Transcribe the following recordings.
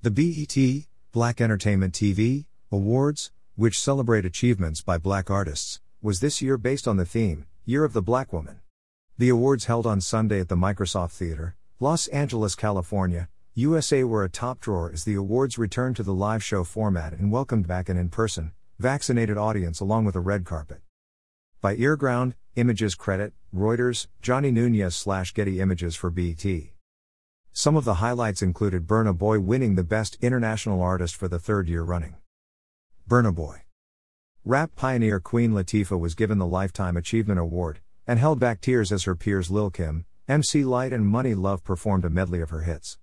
The BET, Black Entertainment TV, Awards, which celebrate achievements by black artists, was this year based on the theme, Year of the Black Woman. The awards held on Sunday at the Microsoft Theater, Los Angeles, California, USA were a top drawer as the awards returned to the live show format and welcomed back an in person, vaccinated audience along with a red carpet. By Earground, Images credit, Reuters, Johnny Nunez slash Getty Images for BET. Some of the highlights included Burna Boy winning the Best International Artist for the third year running. Burna Boy. Rap pioneer Queen Latifah was given the Lifetime Achievement Award, and held back tears as H.E.R. peers Lil Kim, MC Lyte, and Monie Love performed a medley of her hits.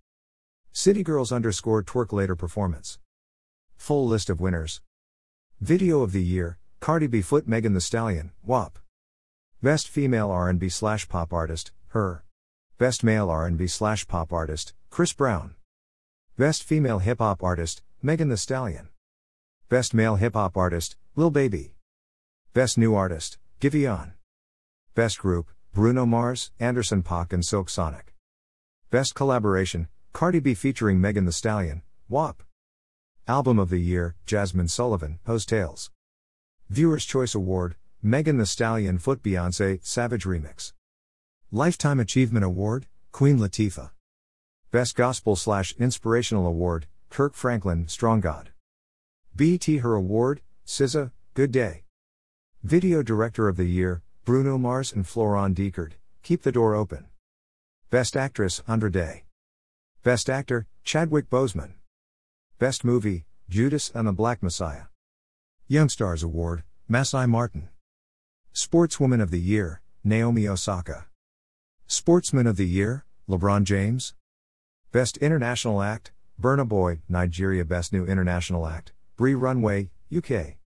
City Girls underscore Twerkulator performance. Full list of winners. Video of the year: Cardi B foot Megan Thee Stallion, WAP. Best female R&B slash pop artist, her. Best male R&B slash pop artist, Chris Brown. Best female hip hop artist, Megan Thee Stallion. Best male hip hop artist, Lil Baby. Best new artist, Giveon. Best group, Bruno Mars, Anderson .Paak and Silk Sonic. Best collaboration, Cardi B featuring Megan Thee Stallion, WAP. Album of the Year, Jazmine Sullivan, Heaux Tales. Viewer's Choice Award, Megan Thee Stallion Foot Beyonce, Savage Remix. Lifetime Achievement Award, Queen Latifah. Best Gospel slash Inspirational Award, Kirk Franklin, Strong God. BET Her Award, SZA, Good Day. Video Director of the Year, Bruno Mars and Florent Déchard, Keep the Door Open. Best Actress, Andra Day. Best Actor, Chadwick Boseman. Best Movie, Judas and the Black Messiah. Young Stars Award, Marsai Martin. Sportswoman of the Year, Naomi Osaka. Sportsman of the Year, LeBron James. Best International Act, Burna Boy, Nigeria Best New International Act, Bree Runway, UK.